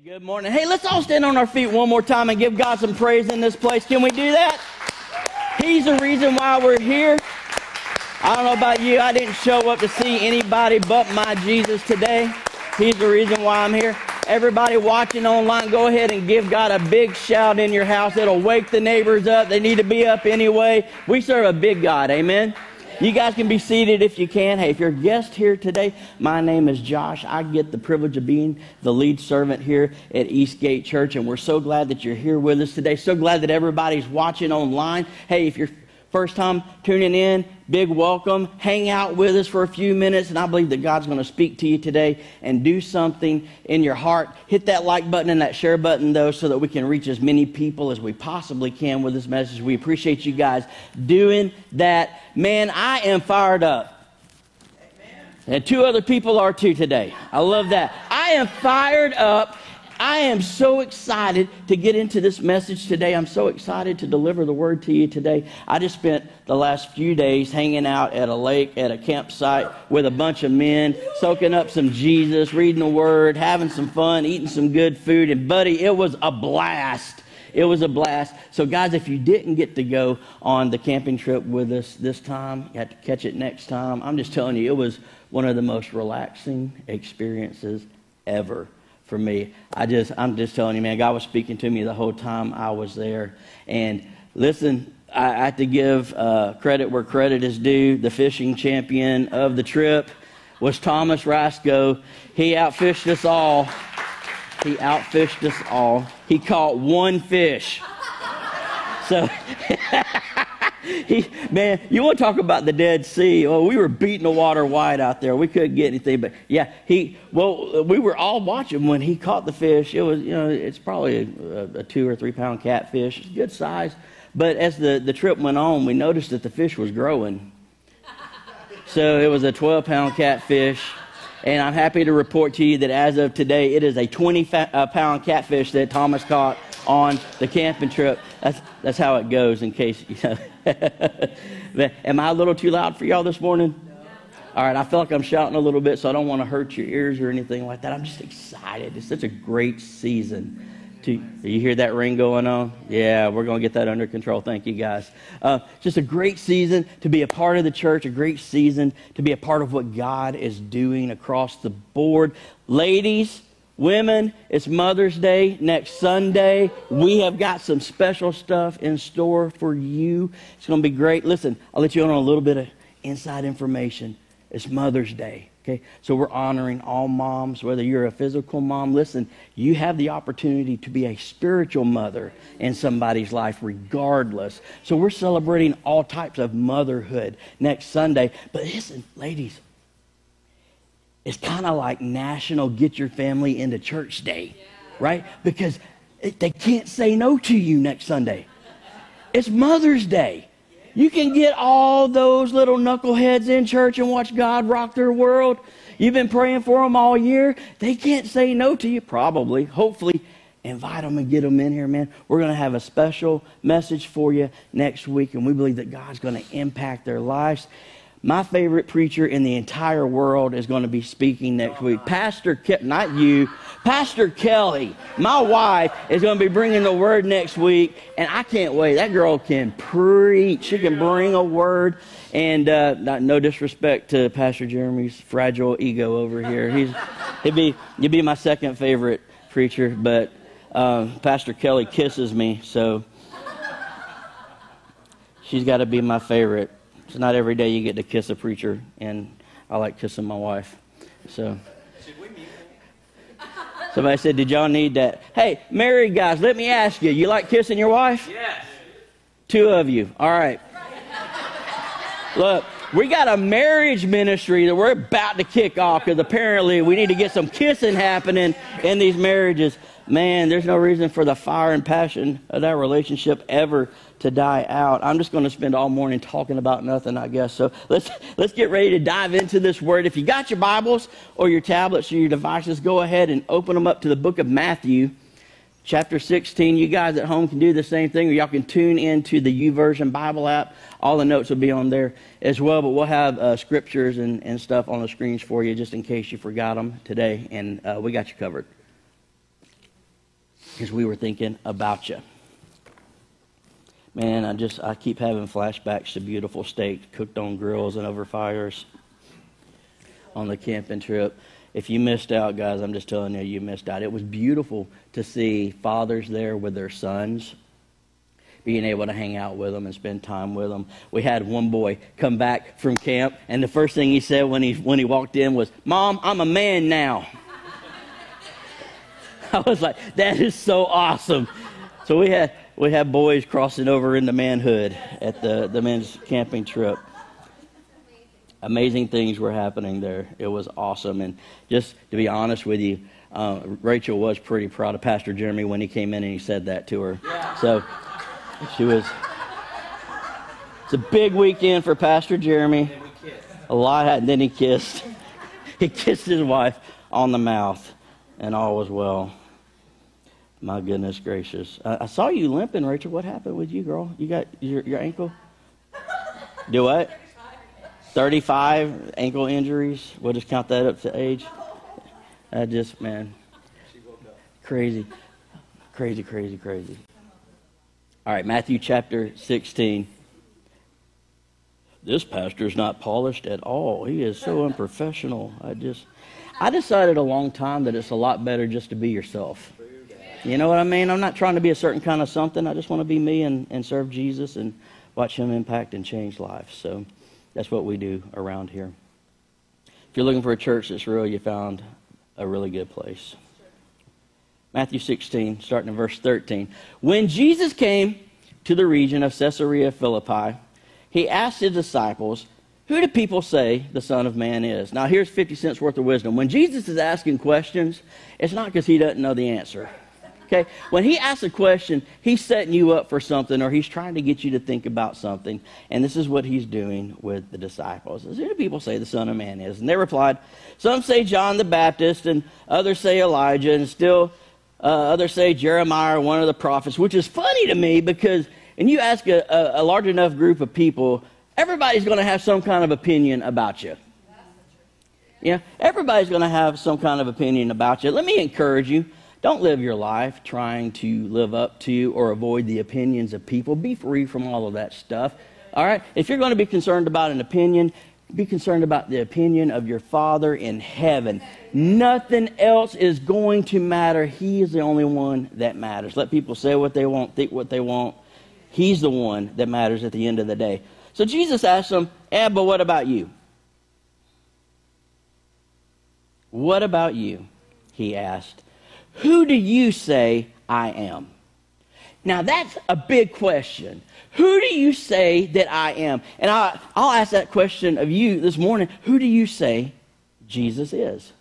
Good morning. Hey, let's all stand on our feet one more time and give God some praise in this place. Can we do that? He's the reason why we're here. I don't know about you, I didn't show up to see anybody but my Jesus today. He's the reason why I'm here. Everybody watching online, go ahead and give God a big shout in your house. It'll wake the neighbors up. They need to be up anyway. We serve a big God. Amen. You guys can be seated if you can. Hey, if you're a guest here today, my name is Josh. I get the privilege of being the lead servant here at Eastgate Church, and we're so glad that you're here with us today. So glad that everybody's watching online. Hey, if you're first time tuning in, big welcome. Hang out with us for a few minutes, and I believe that God's going to speak to you today and do something in your heart. Hit that like button and that share button, though, so that we can reach as many people as we possibly can with this message. We appreciate you guys doing that. Man, I am fired up. And two other people are too today. I love that. I am fired up I am so excited to get into this message today. I'm so excited to deliver the word to you today. I just spent the last few days hanging out at a lake, at a campsite with a bunch of men, soaking up some Jesus, reading the word, having some fun, eating some good food. And, buddy, it was a blast. It was a blast. So, guys, if you didn't get to go on the camping trip with us this time, you have to catch it next time. I'm just telling you, it was one of the most relaxing experiences ever for me. I just, I'm just telling you, man, God was speaking to me the whole time I was there. And listen, I, have to give uh, credit where credit is due. The fishing champion of the trip was Thomas Rasco. He outfished us all. He outfished us all. He caught one fish. So he, man, you want to talk about the Dead Sea? Well, we were beating the water wide out there. We couldn't get anything, but yeah, he. Well, we were all watching when he caught the fish. It was, you know, it's probably a, a two or three pound catfish. Good size. But as the, the trip went on, we noticed that the fish was growing. So it was a 12 pound catfish. And I'm happy to report to you that as of today, it is a 20 uh, pound catfish that Thomas caught on the camping trip. That's, that's how it goes, in case, you know. Am I a little too loud for y'all this morning? All right, I feel like I'm shouting a little bit, so I don't want to hurt your ears or anything like that. I'm just excited. It's such a great season. To, you hear that ring going on? Yeah, we're going to get that under control. Thank you, guys. Uh, just a great season to be a part of the church, a great season to be a part of what God is doing across the board. Ladies, Women, it's Mother's Day next Sunday. We have got some special stuff in store for you. It's going to be great. Listen, I'll let you in on a little bit of inside information. It's Mother's Day. Okay, so we're honoring all moms, whether you're a physical mom. Listen, you have the opportunity to be a spiritual mother in somebody's life, regardless. So we're celebrating all types of motherhood next Sunday. But listen, ladies, it's kind of like National Get Your Family into Church Day, right? Because they can't say no to you next Sunday. It's Mother's Day. You can get all those little knuckleheads in church and watch God rock their world. You've been praying for them all year. They can't say no to you, probably. Hopefully, invite them and get them in here, man. We're going to have a special message for you next week, and we believe that God's going to impact their lives. My favorite preacher in the entire world is going to be speaking next week. Pastor, Ke- not you, Pastor Kelly, my wife, is going to be bringing the word next week, and I can't wait. That girl can preach. She can bring a word. And uh, not, no disrespect to Pastor Jeremy's fragile ego over here. He's, he'd be, he'd be my second favorite preacher, but um, Pastor Kelly kisses me, so she's got to be my favorite. It's not every day you get to kiss a preacher, and I like kissing my wife. So. Somebody said, Did y'all need that? Hey, married guys, let me ask you, you like kissing your wife? Yes. Two of you. All right. Look, we got a marriage ministry that we're about to kick off because apparently we need to get some kissing happening in these marriages. Man, there's no reason for the fire and passion of that relationship ever to die out. I'm just going to spend all morning talking about nothing, I guess. So let's let's get ready to dive into this word. If you got your Bibles or your tablets or your devices, go ahead and open them up to the book of Matthew, chapter 16. You guys at home can do the same thing, or y'all can tune into the YouVersion Bible app. All the notes will be on there as well, but we'll have uh, scriptures and, and stuff on the screens for you just in case you forgot them today, and uh, we got you covered. As we were thinking about you. Man, I just I keep having flashbacks to beautiful steaks cooked on grills and over fires on the camping trip. If you missed out, guys, I'm just telling you, you missed out. It was beautiful to see fathers there with their sons, being able to hang out with them and spend time with them. We had one boy come back from camp, and the first thing he said when he when he walked in was, "Mom, I'm a man now." I was like, "That is so awesome." So we had we had boys crossing over into manhood at the, the men's camping trip. Amazing things were happening there. It was awesome. And just to be honest with you, uh, Rachel was pretty proud of Pastor Jeremy when he came in and he said that to her. So she was. It's a big weekend for Pastor Jeremy. A lot, and then he kissed. he kissed his wife on the mouth, and all was well. My goodness gracious. I, I saw you limping, Rachel. What happened with you, girl? You got your, your ankle? Do what? 35 ankle injuries. We'll just count that up to age. I just, man, crazy, crazy, crazy, crazy. All right, Matthew chapter 16. This pastor is not polished at all. He is so unprofessional. I just, I decided a long time that it's a lot better just to be yourself. You know what I mean? I'm not trying to be a certain kind of something. I just want to be me and, and serve Jesus and watch him impact and change lives. So that's what we do around here. If you're looking for a church that's real, you found a really good place. Matthew 16, starting in verse 13. When Jesus came to the region of Caesarea Philippi, he asked his disciples, Who do people say the Son of Man is? Now, here's 50 cents worth of wisdom. When Jesus is asking questions, it's not because he doesn't know the answer. Okay? When he asks a question, he's setting you up for something or he's trying to get you to think about something. And this is what he's doing with the disciples. Who do people say the Son of Man is? And they replied, Some say John the Baptist, and others say Elijah, and still uh, others say Jeremiah, one of the prophets, which is funny to me because, and you ask a, a, a large enough group of people, everybody's going to have some kind of opinion about you. Yeah, everybody's going to have some kind of opinion about you. Let me encourage you don't live your life trying to live up to or avoid the opinions of people. Be free from all of that stuff. All right? If you're going to be concerned about an opinion, be concerned about the opinion of your Father in heaven. Nothing else is going to matter. He is the only one that matters. Let people say what they want, think what they want. He's the one that matters at the end of the day. So Jesus asked them, Yeah, but what about you? What about you? He asked. Who do you say I am? Now, that's a big question. Who do you say that I am? And I, will ask that question of you this morning. Who do you say Jesus is?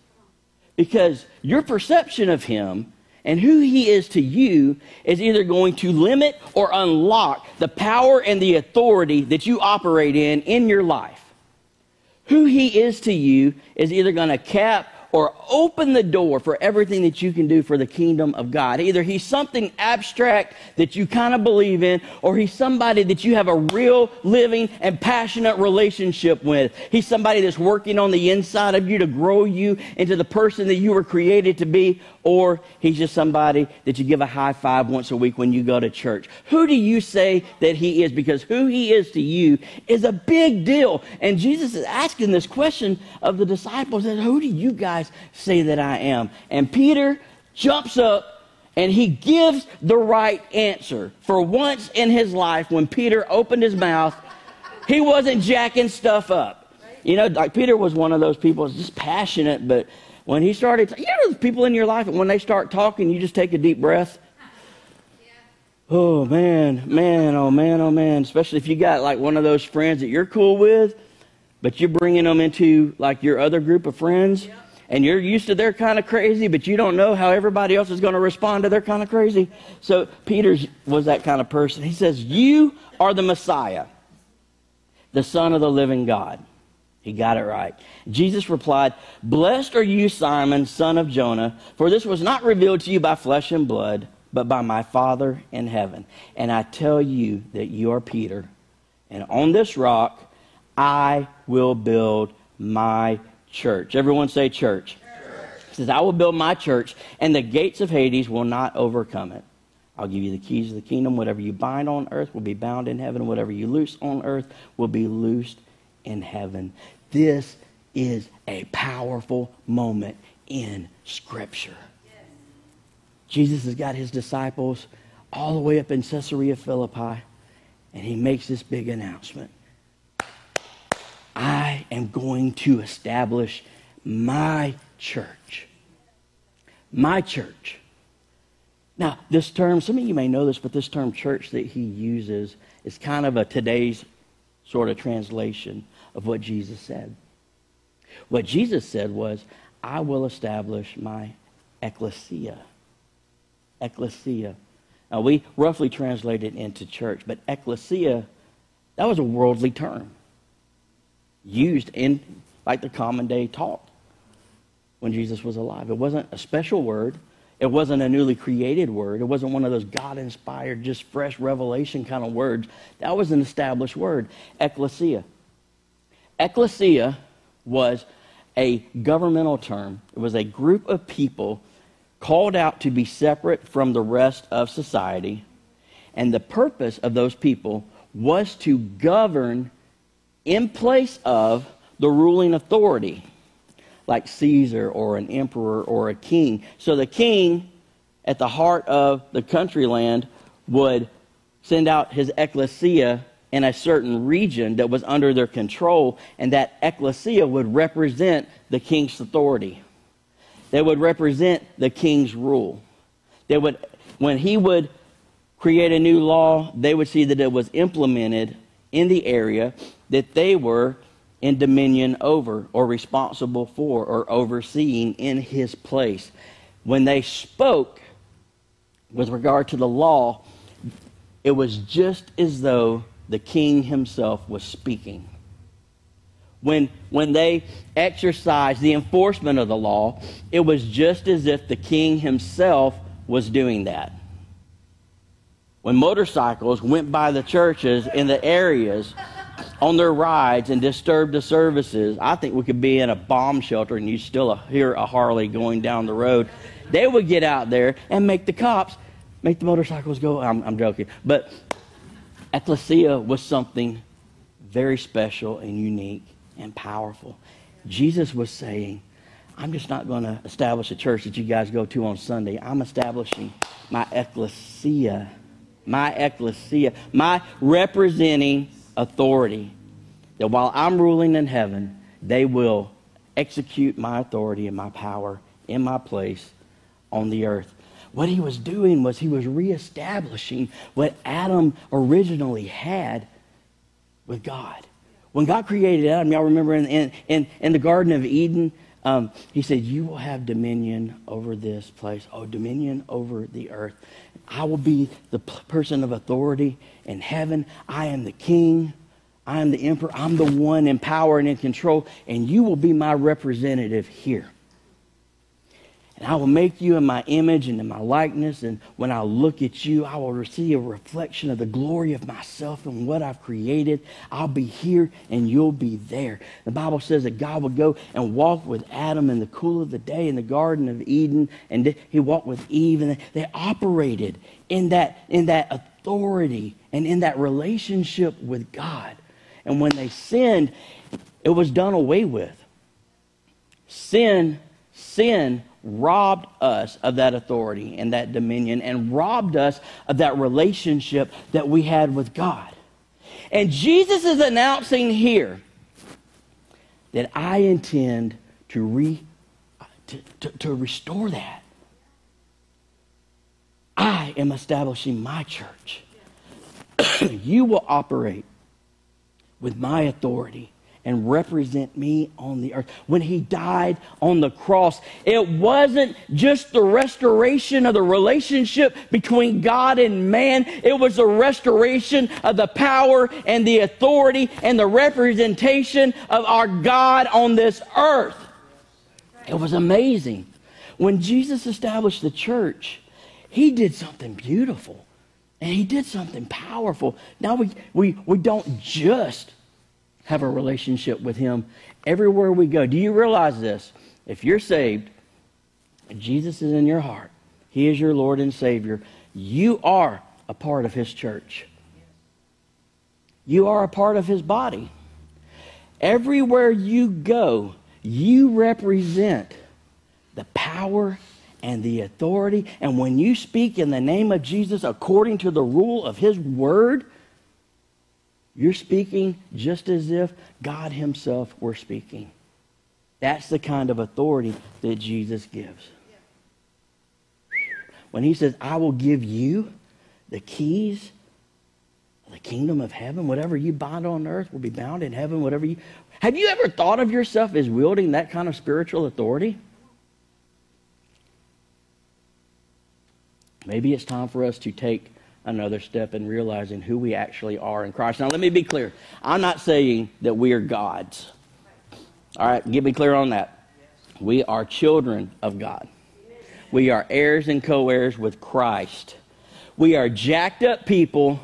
Because your perception of him and who he is to you is either going to limit or unlock the power and the authority that you operate in in your life. Who he is to you is either going to cap or open the door for everything that you can do for the kingdom of God. Either he's something abstract that you kind of believe in, or he's somebody that you have a real, living, and passionate relationship with. He's somebody that's working on the inside of you to grow you into the person that you were created to be, or he's just somebody that you give a high five once a week when you go to church. Who do you say that he is? Because who he is to you is a big deal. And Jesus is asking this question of the disciples, and who do you guys say that I am? And Peter jumps up and he gives the right answer. For once in his life, when Peter opened his mouth, he wasn't jacking stuff up. You know, like Peter was one of those people, just passionate, but when he started, you know, the people in your life, and when they start talking, you just take a deep breath. Oh man, man, oh man, oh man. Especially if you got like one of those friends that you're cool with, but you're bringing them into like your other group of friends, and you're used to their kind of crazy, but you don't know how everybody else is going to respond to their kind of crazy. So Peter was that kind of person. He says, "You are the Messiah, the Son of the living God." He got it right. Jesus replied, Blessed are you, Simon, son of Jonah, for this was not revealed to you by flesh and blood, but by my Father in heaven. And I tell you that you are Peter, and on this rock I will build my church. Everyone say church. church. He says, I will build my church, and the gates of Hades will not overcome it. I'll give you the keys of the kingdom. Whatever you bind on earth will be bound in heaven. Whatever you loose on earth will be loosed in heaven. This is a powerful moment in Scripture. Jesus has got his disciples all the way up in Caesarea Philippi, and he makes this big announcement I am going to establish my church. My church. Now, this term, some of you may know this, but this term church that he uses is kind of a today's sort of translation of what Jesus said. What Jesus said was, I will establish my ecclesia ecclesia. Now, we roughly translate it into church, but ecclesia, that was a worldly term used in like the common day talk when Jesus was alive. It wasn't a special word. It wasn't a newly created word. It wasn't one of those God inspired, just fresh revelation kind of words. That was an established word, ecclesia. Ecclesia was a governmental term, it was a group of people called out to be separate from the rest of society. And the purpose of those people was to govern in place of the ruling authority, like Caesar or an emperor or a king. So the king at the heart of the country land would send out his ecclesia in a certain region that was under their control, and that ecclesia would represent the king's authority. They would represent the king's rule. They would, when he would create a new law, they would see that it was implemented in the area that they were in dominion over or responsible for or overseeing in his place. When they spoke with regard to the law, it was just as though the king himself was speaking when, when they exercised the enforcement of the law, it was just as if the king himself was doing that. When motorcycles went by the churches in the areas on their rides and disturbed the services, I think we could be in a bomb shelter and you still hear a Harley going down the road. They would get out there and make the cops make the motorcycles go. I'm, I'm joking. But ecclesia was something very special and unique and powerful. Jesus was saying, I'm just not going to establish a church that you guys go to on Sunday. I'm establishing my ecclesia, my ecclesia, my representing authority. That while I'm ruling in heaven, they will execute my authority and my power in my place on the earth. What he was doing was he was reestablishing what Adam originally had with God. When God created Adam, y'all remember in, in, in, in the Garden of Eden, um, he said, You will have dominion over this place. Oh, dominion over the earth. I will be the person of authority in heaven. I am the king. I am the emperor. I'm the one in power and in control. And you will be my representative here. And I will make you in my image and in my likeness. And when I look at you, I will see a reflection of the glory of myself and what I've created. I'll be here and you'll be there. The Bible says that God would go and walk with Adam in the cool of the day in the Garden of Eden. And he walked with Eve. And they operated in that, in that authority and in that relationship with God. And when they sinned, it was done away with. Sin, sin robbed us of that authority and that dominion and robbed us of that relationship that we had with God. And Jesus is announcing here that I intend to, re, to, to, to restore that. I am establishing my church. you will operate with my authority and represent me on the earth. When he died on the cross, it wasn't just the restoration of the relationship between God and man, it was the restoration of the power and the authority and the representation of our God on this earth. It was amazing. When Jesus established the church, he did something beautiful and he did something powerful. Now we, we, we don't just have a relationship with Him everywhere we go. Do you realize this? If you're saved, Jesus is in your heart, He is your Lord and Savior, you are a part of His church. You are a part of His body. Everywhere you go, you represent the power and the authority. And when you speak in the name of Jesus according to the rule of His word, you're speaking just as if God Himself were speaking. That's the kind of authority that Jesus gives. When He says, I will give you the keys of the kingdom of heaven, whatever you bind on earth will be bound in heaven, whatever you. Have you ever thought of yourself as wielding that kind of spiritual authority? Maybe it's time for us to take another step in realizing who we actually are in Christ. Now, let me be clear. I'm not saying that we are gods. All right, get me clear on that. We are children of God. We are heirs and co heirs with Christ. We are jacked up people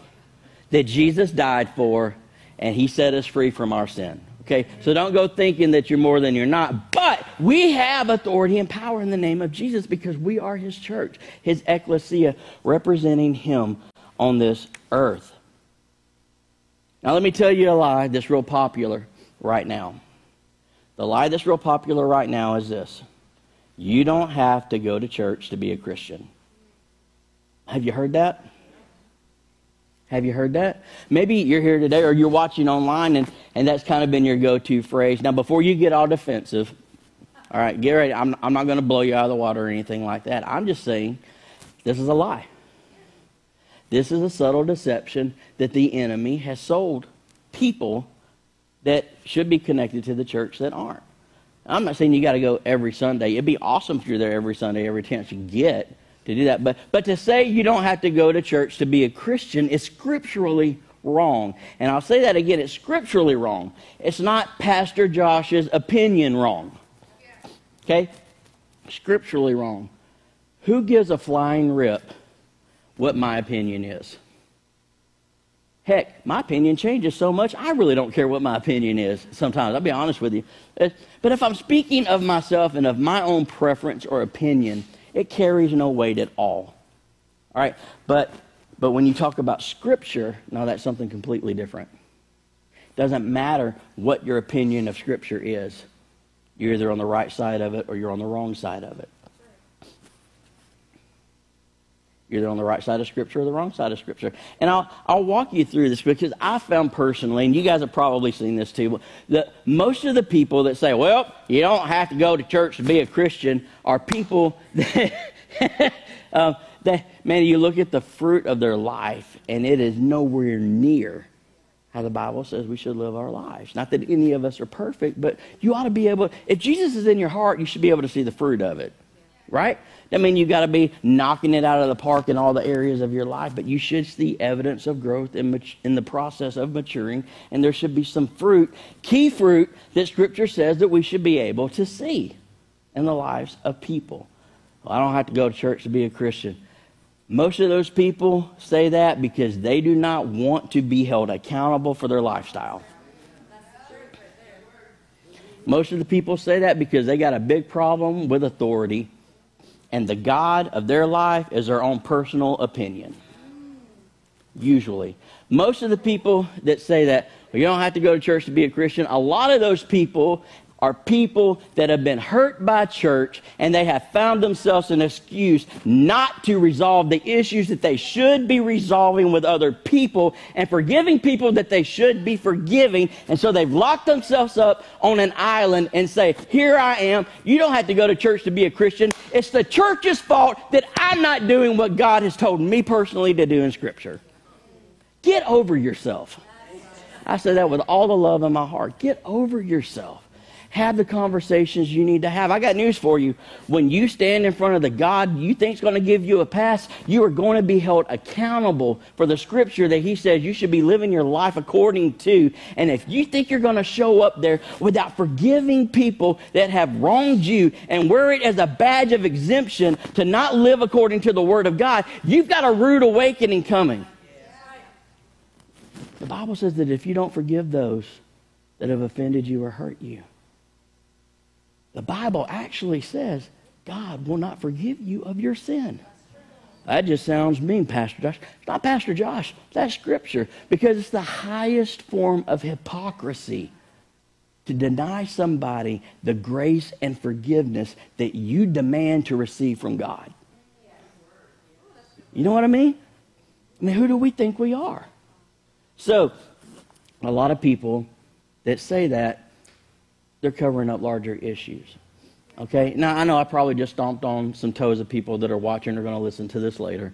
that Jesus died for, and he set us free from our sin. Okay, so don't go thinking that you're more than you're not. But we have authority and power in the name of Jesus because we are his church, his ecclesia, representing him on this earth. Now, let me tell you a lie that's real popular right now. The lie that's real popular right now is this you don't have to go to church to be a Christian. Have you heard that? Have you heard that? Maybe you're here today or you're watching online and, and that's kind of been your go to phrase. Now, before you get all defensive, all right, get ready. I'm, I'm not going to blow you out of the water or anything like that. I'm just saying this is a lie. This is a subtle deception that the enemy has sold people that should be connected to the church that aren't. I'm not saying you got to go every Sunday. It'd be awesome if you're there every Sunday, every chance you get to do that. But, but to say you don't have to go to church to be a Christian is scripturally wrong. And I'll say that again it's scripturally wrong. It's not Pastor Josh's opinion wrong. Okay? Scripturally wrong. Who gives a flying rip what my opinion is? Heck, my opinion changes so much, I really don't care what my opinion is sometimes. I'll be honest with you. But if I'm speaking of myself and of my own preference or opinion, it carries no weight at all. All right? But, but when you talk about Scripture, now that's something completely different. Doesn't matter what your opinion of Scripture is. You're either on the right side of it or you're on the wrong side of it. You're either on the right side of Scripture or the wrong side of Scripture. And I'll, I'll walk you through this because I found personally, and you guys have probably seen this too, that most of the people that say, well, you don't have to go to church to be a Christian are people that, uh, that man, you look at the fruit of their life and it is nowhere near how the Bible says we should live our lives. Not that any of us are perfect, but you ought to be able, if Jesus is in your heart, you should be able to see the fruit of it. Right? That means you've got to be knocking it out of the park in all the areas of your life, but you should see evidence of growth in, in the process of maturing, and there should be some fruit, key fruit, that Scripture says that we should be able to see in the lives of people. Well, I don't have to go to church to be a Christian. Most of those people say that because they do not want to be held accountable for their lifestyle. Most of the people say that because they got a big problem with authority and the God of their life is their own personal opinion. Usually. Most of the people that say that, well, you don't have to go to church to be a Christian, a lot of those people are people that have been hurt by church and they have found themselves an excuse not to resolve the issues that they should be resolving with other people and forgiving people that they should be forgiving. And so they've locked themselves up on an island and say, Here I am. You don't have to go to church to be a Christian. It's the church's fault that I'm not doing what God has told me personally to do in Scripture. Get over yourself. I say that with all the love in my heart. Get over yourself. Have the conversations you need to have. I got news for you. When you stand in front of the God you think is going to give you a pass, you are going to be held accountable for the scripture that He says you should be living your life according to. And if you think you're going to show up there without forgiving people that have wronged you and wear it as a badge of exemption to not live according to the Word of God, you've got a rude awakening coming. The Bible says that if you don't forgive those that have offended you or hurt you, the Bible actually says God will not forgive you of your sin. That just sounds mean, Pastor Josh. It's not Pastor Josh, that's Scripture because it's the highest form of hypocrisy to deny somebody the grace and forgiveness that you demand to receive from God. You know what I mean? I mean, who do we think we are? So, a lot of people that say that, they're covering up larger issues. Okay? Now, I know I probably just stomped on some toes of people that are watching or going to listen to this later.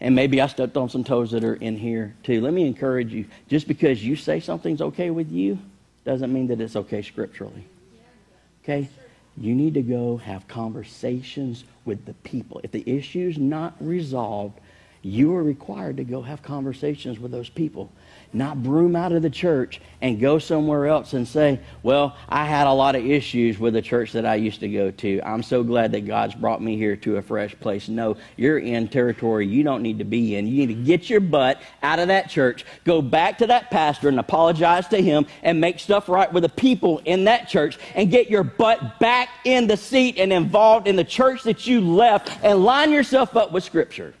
And maybe I stepped on some toes that are in here too. Let me encourage you just because you say something's okay with you doesn't mean that it's okay scripturally. Okay? You need to go have conversations with the people. If the issue's not resolved, you are required to go have conversations with those people not broom out of the church and go somewhere else and say, Well, I had a lot of issues with the church that I used to go to. I'm so glad that God's brought me here to a fresh place. No, you're in territory you don't need to be in. You need to get your butt out of that church, go back to that pastor and apologize to him and make stuff right with the people in that church and get your butt back in the seat and involved in the church that you left and line yourself up with Scripture.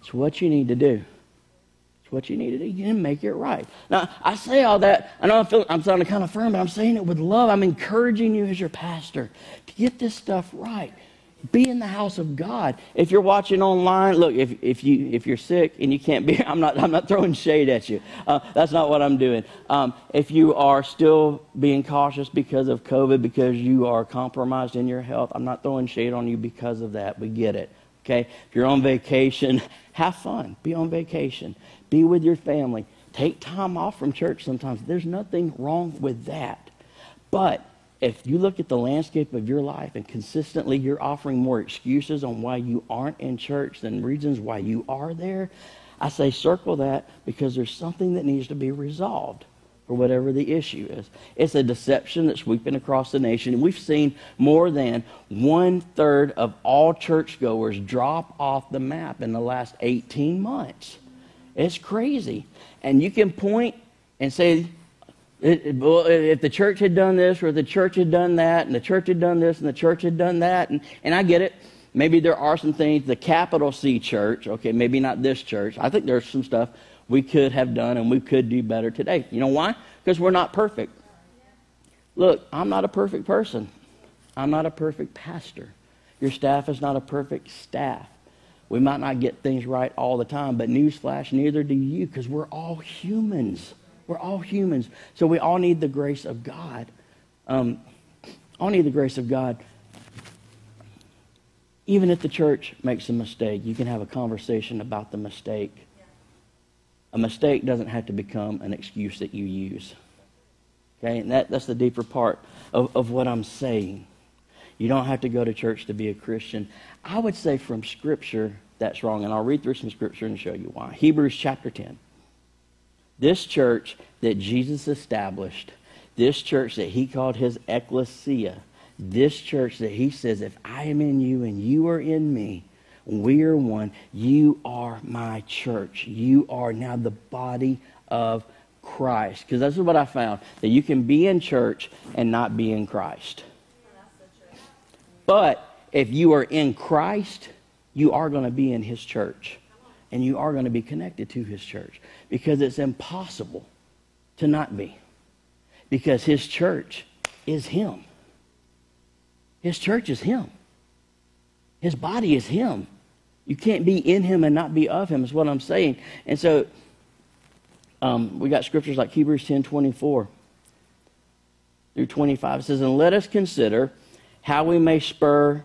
It's what you need to do what you need to do. You make it right. Now, I say all that. I know I feel, I'm sounding kind of firm, but I'm saying it with love. I'm encouraging you as your pastor to get this stuff right. Be in the house of God. If you're watching online, look, if, if, you, if you're sick and you can't be, I'm not, I'm not throwing shade at you. Uh, that's not what I'm doing. Um, if you are still being cautious because of COVID, because you are compromised in your health, I'm not throwing shade on you because of that. We get it. Okay? If you're on vacation, have fun. Be on vacation. Be with your family. Take time off from church sometimes. There's nothing wrong with that. But if you look at the landscape of your life and consistently you're offering more excuses on why you aren't in church than reasons why you are there, I say circle that because there's something that needs to be resolved or whatever the issue is. It's a deception that's sweeping across the nation. We've seen more than one third of all churchgoers drop off the map in the last 18 months. It's crazy. And you can point and say, if the church had done this or the church had done that and the church had done this and the church had done that, and, and I get it. Maybe there are some things, the capital C church, okay, maybe not this church. I think there's some stuff we could have done and we could do better today. You know why? Because we're not perfect. Look, I'm not a perfect person. I'm not a perfect pastor. Your staff is not a perfect staff. We might not get things right all the time, but newsflash, neither do you, because we're all humans. We're all humans. So we all need the grace of God. Um, all need the grace of God. Even if the church makes a mistake, you can have a conversation about the mistake. A mistake doesn't have to become an excuse that you use. Okay, and that, that's the deeper part of, of what I'm saying. You don't have to go to church to be a Christian. I would say from Scripture, that's wrong. And I'll read through some Scripture and show you why. Hebrews chapter 10. This church that Jesus established, this church that he called his ecclesia, this church that he says, if I am in you and you are in me, we are one. You are my church. You are now the body of Christ. Because this is what I found that you can be in church and not be in Christ. But if you are in Christ, you are going to be in his church. And you are going to be connected to his church. Because it's impossible to not be. Because his church is him. His church is him. His body is him. You can't be in him and not be of him, is what I'm saying. And so um, we got scriptures like Hebrews 10 24 through 25. It says, And let us consider how we may spur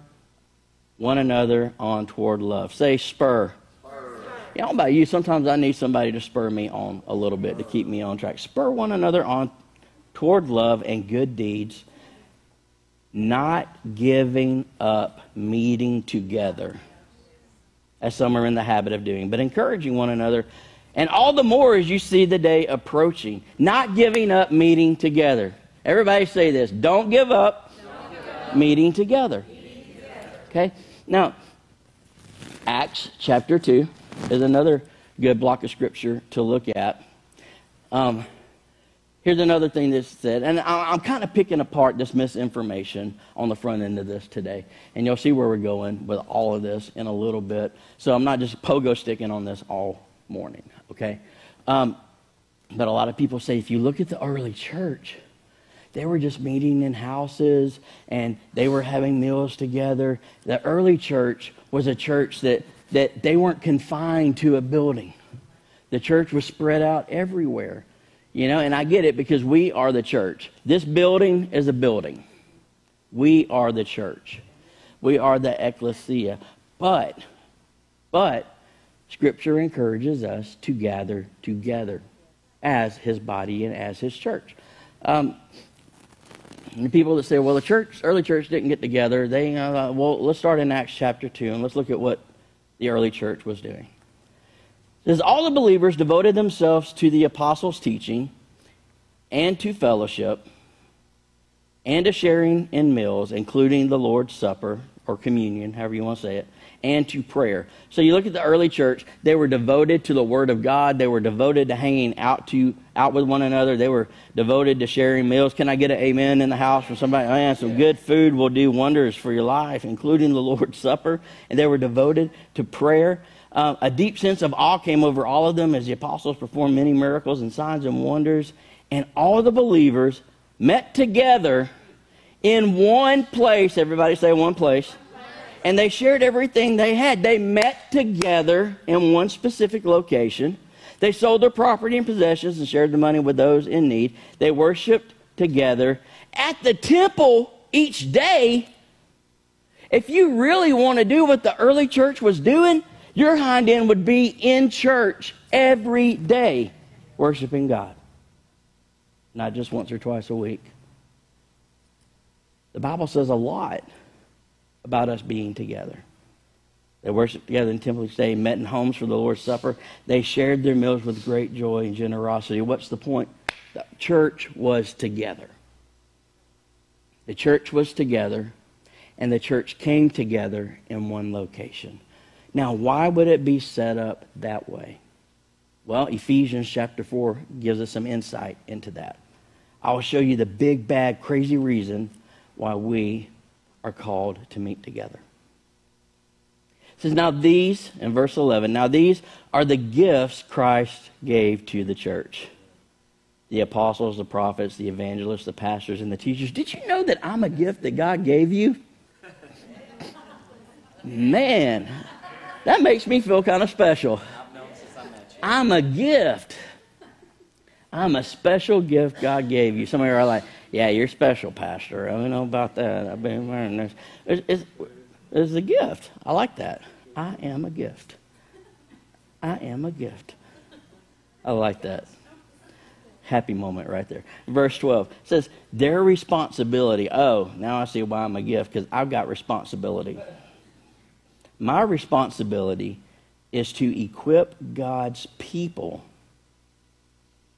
one another on toward love. Say spur. spur. Yeah, know about you. Sometimes I need somebody to spur me on a little bit to keep me on track. Spur one another on toward love and good deeds, not giving up meeting together, as some are in the habit of doing, but encouraging one another. And all the more as you see the day approaching, not giving up meeting together. Everybody say this don't give up, don't give up. Meeting, together. meeting together. Okay? Now, Acts chapter 2 is another good block of scripture to look at. Um, Here's another thing that's said, and I'm kind of picking apart this misinformation on the front end of this today. And you'll see where we're going with all of this in a little bit. So I'm not just pogo sticking on this all morning, okay? Um, but a lot of people say if you look at the early church, they were just meeting in houses and they were having meals together. The early church was a church that, that they weren't confined to a building, the church was spread out everywhere. You know, and I get it because we are the church. This building is a building. We are the church. We are the ecclesia. But, but, Scripture encourages us to gather together as His body and as His church. Um, the people that say, well, the church, early church didn't get together, they, uh, well, let's start in Acts chapter 2 and let's look at what the early church was doing. Says all the believers devoted themselves to the apostles' teaching and to fellowship and to sharing in meals, including the Lord's Supper or communion, however you want to say it, and to prayer. So you look at the early church, they were devoted to the word of God, they were devoted to hanging out to out with one another, they were devoted to sharing meals. Can I get an amen in the house from somebody? Man, some good food will do wonders for your life, including the Lord's Supper. And they were devoted to prayer. Uh, a deep sense of awe came over all of them as the apostles performed many miracles and signs and wonders. And all the believers met together in one place. Everybody say one place. And they shared everything they had. They met together in one specific location. They sold their property and possessions and shared the money with those in need. They worshiped together at the temple each day. If you really want to do what the early church was doing, your hind end would be in church every day worshiping God, not just once or twice a week. The Bible says a lot about us being together. They worshiped together in temple each day, met in homes for the Lord's Supper. They shared their meals with great joy and generosity. What's the point? The church was together. The church was together, and the church came together in one location. Now, why would it be set up that way? Well, Ephesians chapter 4 gives us some insight into that. I will show you the big, bad, crazy reason why we are called to meet together. It says, Now these, in verse 11, now these are the gifts Christ gave to the church the apostles, the prophets, the evangelists, the pastors, and the teachers. Did you know that I'm a gift that God gave you? Man, that makes me feel kind of special. I'm a gift. I'm a special gift God gave you. Some of you are like, yeah, you're special, Pastor. I don't know about that. I've been wearing this. It's, it's, it's a gift. I like that. I am a gift. I am a gift. I like that. Happy moment right there. Verse 12 says, Their responsibility. Oh, now I see why I'm a gift because I've got responsibility. My responsibility is to equip God's people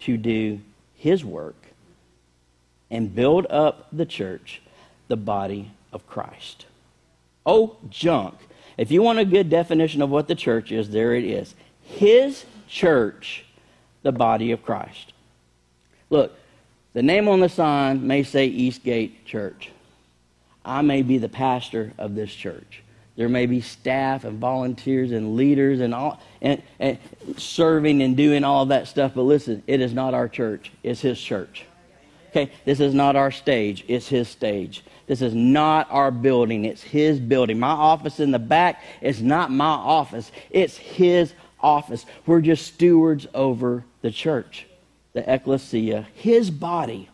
to do His work and build up the church, the body of Christ. Oh, junk. If you want a good definition of what the church is, there it is. His church, the body of Christ. Look, the name on the sign may say Eastgate Church. I may be the pastor of this church. There may be staff and volunteers and leaders and all and, and serving and doing all that stuff. But listen, it is not our church. It's his church. Okay, this is not our stage. It's his stage. This is not our building. It's his building. My office in the back is not my office. It's his office. We're just stewards over the church, the ecclesia, his body.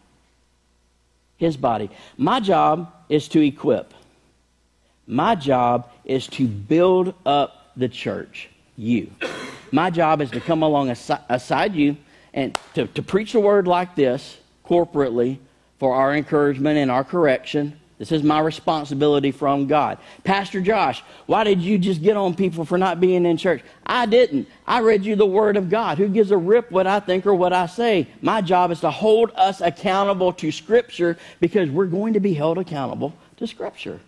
His body. My job is to equip. My job is to build up the church, you. My job is to come along aside you and to, to preach a word like this corporately for our encouragement and our correction. This is my responsibility from God. Pastor Josh, why did you just get on people for not being in church? I didn't. I read you the Word of God. Who gives a rip what I think or what I say? My job is to hold us accountable to Scripture because we're going to be held accountable to Scripture.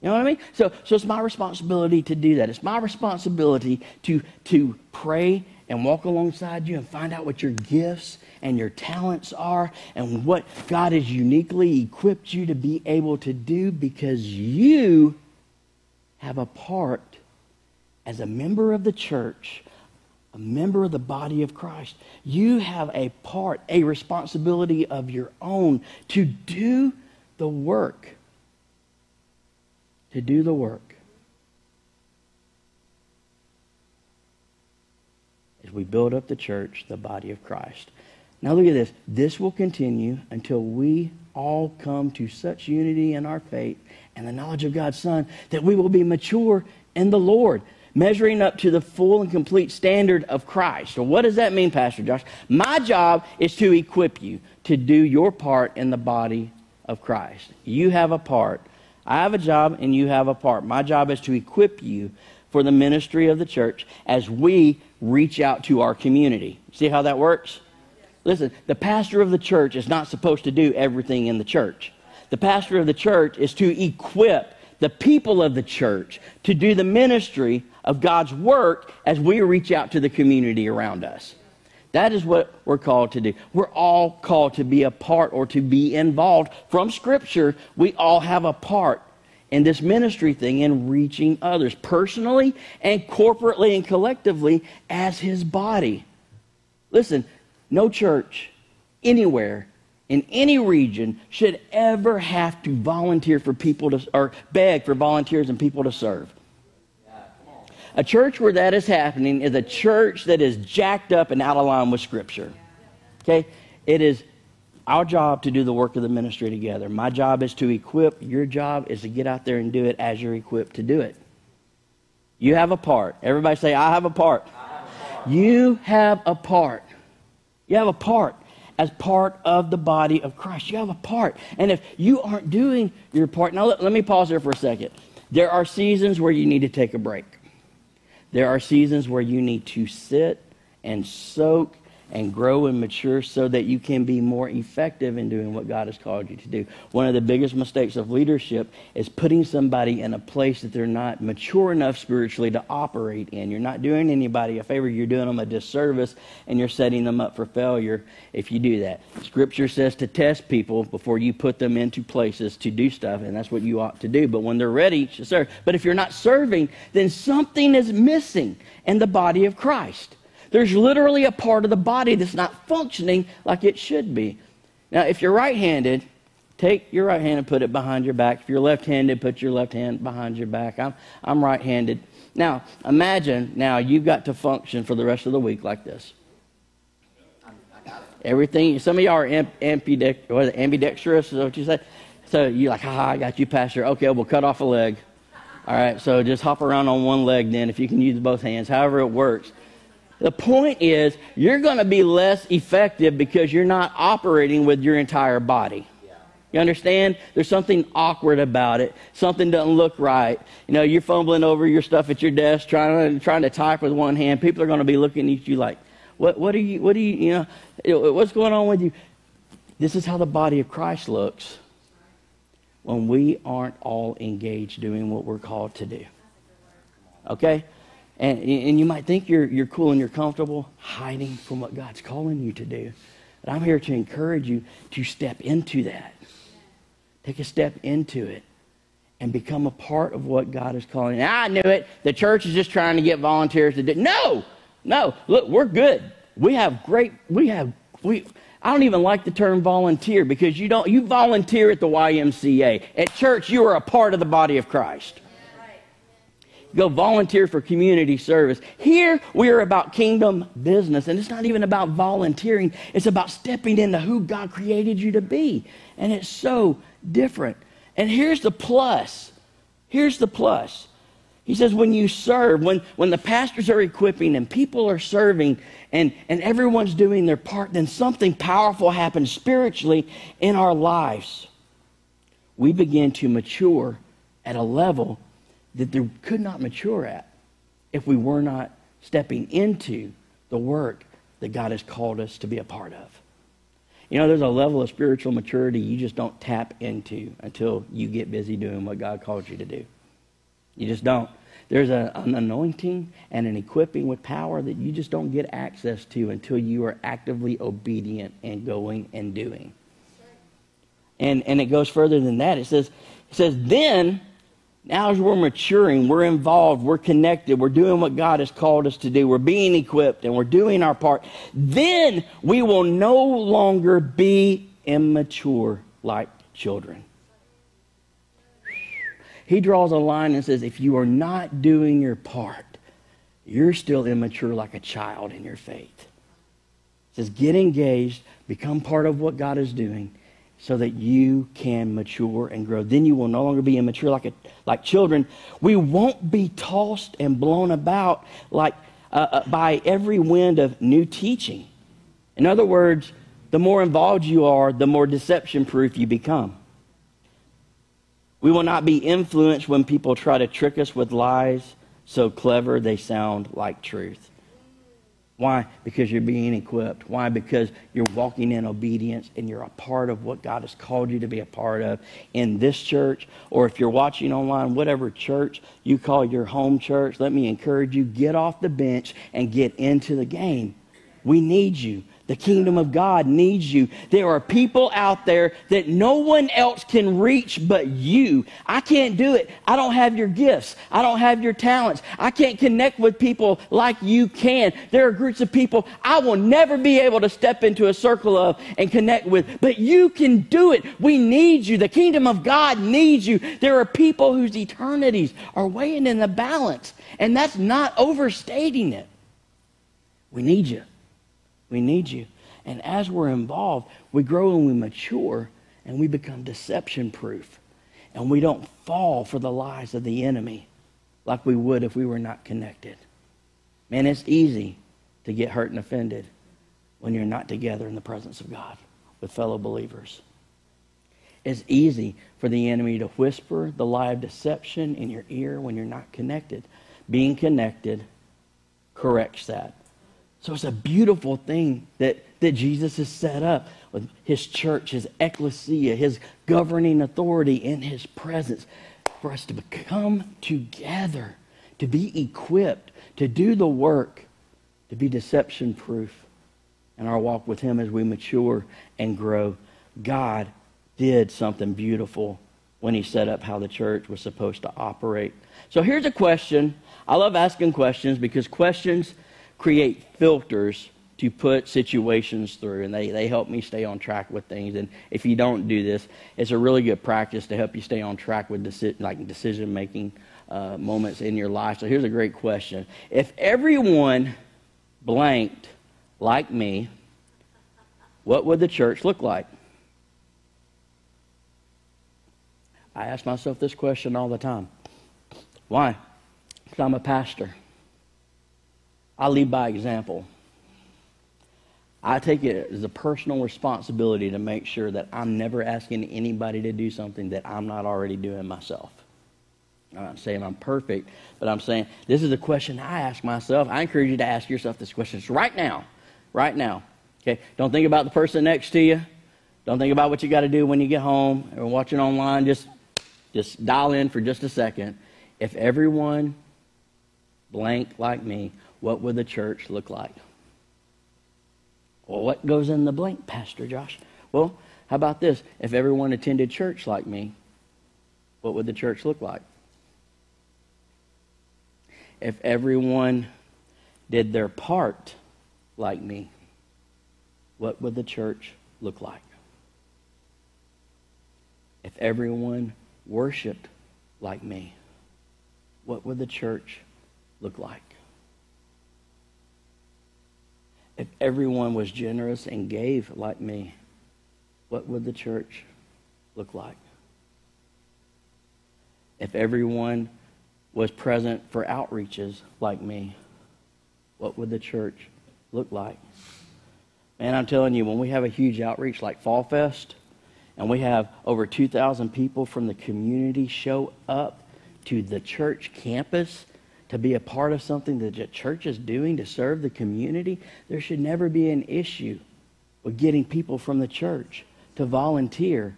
You know what I mean? So, so it's my responsibility to do that. It's my responsibility to, to pray and walk alongside you and find out what your gifts and your talents are and what God has uniquely equipped you to be able to do because you have a part as a member of the church, a member of the body of Christ. You have a part, a responsibility of your own to do the work. To do the work. As we build up the church, the body of Christ. Now look at this. This will continue until we all come to such unity in our faith and the knowledge of God's Son that we will be mature in the Lord, measuring up to the full and complete standard of Christ. So, what does that mean, Pastor Josh? My job is to equip you to do your part in the body of Christ. You have a part. I have a job, and you have a part. My job is to equip you for the ministry of the church as we reach out to our community. See how that works? Listen, the pastor of the church is not supposed to do everything in the church. The pastor of the church is to equip the people of the church to do the ministry of God's work as we reach out to the community around us. That is what we're called to do. We're all called to be a part or to be involved. From Scripture, we all have a part in this ministry thing and reaching others personally and corporately and collectively as His body. Listen, no church anywhere in any region should ever have to volunteer for people to, or beg for volunteers and people to serve. A church where that is happening is a church that is jacked up and out of line with Scripture. Okay? It is our job to do the work of the ministry together. My job is to equip. Your job is to get out there and do it as you're equipped to do it. You have a part. Everybody say, I have a part. Have a. You have a part. You have a part as part of the body of Christ. You have a part. And if you aren't doing your part, now let, let, me pause there for a second. There are seasons where you need to take a break, there are seasons where you need to sit and soak and grow and mature so that you can be more effective in doing what God has called you to do. One of the biggest mistakes of leadership is putting somebody in a place that they're not mature enough spiritually to operate in. You're not doing anybody a favor, you're doing them a disservice, and you're setting them up for failure if you do that. Scripture says to test people before you put them into places to do stuff, and that's what you ought to do. But when they're ready, to serve. But if you're not serving, then something is missing in the body of Christ. There's literally a part of the body that's not functioning like it should be. Now, if you're right handed, take your right hand and put it behind your back. If you're left handed, put your left hand behind your back. I'm, I'm right handed. Now, imagine now you've got to function for the rest of the week like this. Everything, some of y'all are ambidextrous, is what you say? So you're like, ha, I got you, Pastor. Okay, we'll cut off a leg. All right, so just hop around on one leg then if you can use both hands, however it works. The point is, you're going to be less effective because you're not operating with your entire body. You understand? There's something awkward about it. Something doesn't look right. You know, you're fumbling over your stuff at your desk, trying to, trying to type with one hand. People are going to be looking at you like, what, what are you, what are you, you know, what's going on with you? This is how the body of Christ looks when we aren't all engaged doing what we're called to do. Okay? And, and you might think you're, you're cool and you're comfortable hiding from what God's calling you to do. But I'm here to encourage you to step into that. Take a step into it and become a part of what God is calling. Now, I knew it. The church is just trying to get volunteers to do No, no. Look, we're good. We have great, we have, we, I don't even like the term volunteer because you don't, you volunteer at the YMCA. At church, you are a part of the body of Christ go volunteer for community service. Here, we are about kingdom business, and it's not even about volunteering, it's about stepping into who God created you to be. And it's so different. And here's the plus. Here's the plus. He says, when you serve, when, when the pastors are equipping and people are serving and, and everyone's doing their part, then something powerful happens spiritually in our lives. We begin to mature at a level that they could not mature at if we were not stepping into the work that God has called us to be a part of. You know, there's a level of spiritual maturity you just don't tap into until you get busy doing what God calls you to do. You just don't. There's a, an anointing and an equipping with power that you just don't get access to until you are actively obedient and going and doing. And, and it goes further than that. It says, it says, then, now as we're maturing, we're involved, we're connected, we're doing what God has called us to do, we're being equipped, and we're doing our part, then we will no longer be immature like children. He draws a line and says, if you are not doing your part, you're still immature like a child in your faith. He says, get engaged, become part of what God is doing so that you can mature and grow. Then you will no longer be immature like, a, like children. We won't be tossed and blown about like uh, uh, by every wind of new teaching. In other words, the more involved you are, the more deception proof you become. We will not be influenced when people try to trick us with lies so clever they sound like truth. Why? Because you're being equipped. Why? Because you're walking in obedience and you're a part of what God has called you to be a part of in this church, or if you're watching online, whatever church you call your home church, let me encourage you get off the bench and get into the game. We need you. The kingdom of God needs you. There are people out there that no one else can reach but you. I can't do it. I don't have your gifts. I don't have your talents. I can't connect with people like you can. There are groups of people I will never be able to step into a circle of and connect with, but you can do it. We need you. The kingdom of God needs you. There are people whose eternities are weighing in the balance, and that's not overstating it. We need you. We need you. And as we're involved, we grow and we mature and we become deception proof. And we don't fall for the lies of the enemy like we would if we were not connected. Man, it's easy to get hurt and offended when you're not together in the presence of God with fellow believers. It's easy for the enemy to whisper the lie of deception in your ear when you're not connected. Being connected corrects that. So it's a beautiful thing that, that Jesus has set up with his church, his ecclesia, his governing authority in his presence for us to become together, to be equipped, to do the work, to be deception proof in our walk with him as we mature and grow. God did something beautiful when he set up how the church was supposed to operate. So here's a question. I love asking questions because questions create filters to put situations through, and they, they help me stay on track with things. And if you don't do this, it's a really good practice to help you stay on track with deci- like decision making uh, moments in your life. So here's a great question: If everyone blanked like me, what would the church look like? I ask myself this question all the time. Why? Because I'm a pastor. I lead by example. I take it as a personal responsibility to make sure that I'm never asking anybody to do something that I'm not already doing myself. I'm not saying I'm perfect, but I'm saying this is a question I ask myself. I encourage you to ask yourself this question right now. Right now. Okay? Don't think about the person next to you. Don't think about what you got to do when you get home or watching online. Just, just dial in for just a second. If everyone blank like me what would the church look like? Well, what goes in the blank, Pastor Josh? Well, how about this? If everyone attended church like me, what would the church look like? If everyone did their part like me, what would the church look like? If everyone worshiped like me, what would the church look like? If everyone was generous and gave like me, what would the church look like? If everyone was present for outreaches like me, what would the church look like? Man, I'm telling you, when we have a huge outreach like Fall Fest, and we have over 2,000 people from the community show up to the church campus to be a part of something that the church is doing to serve the community, there should never be an issue with getting people from the church to volunteer,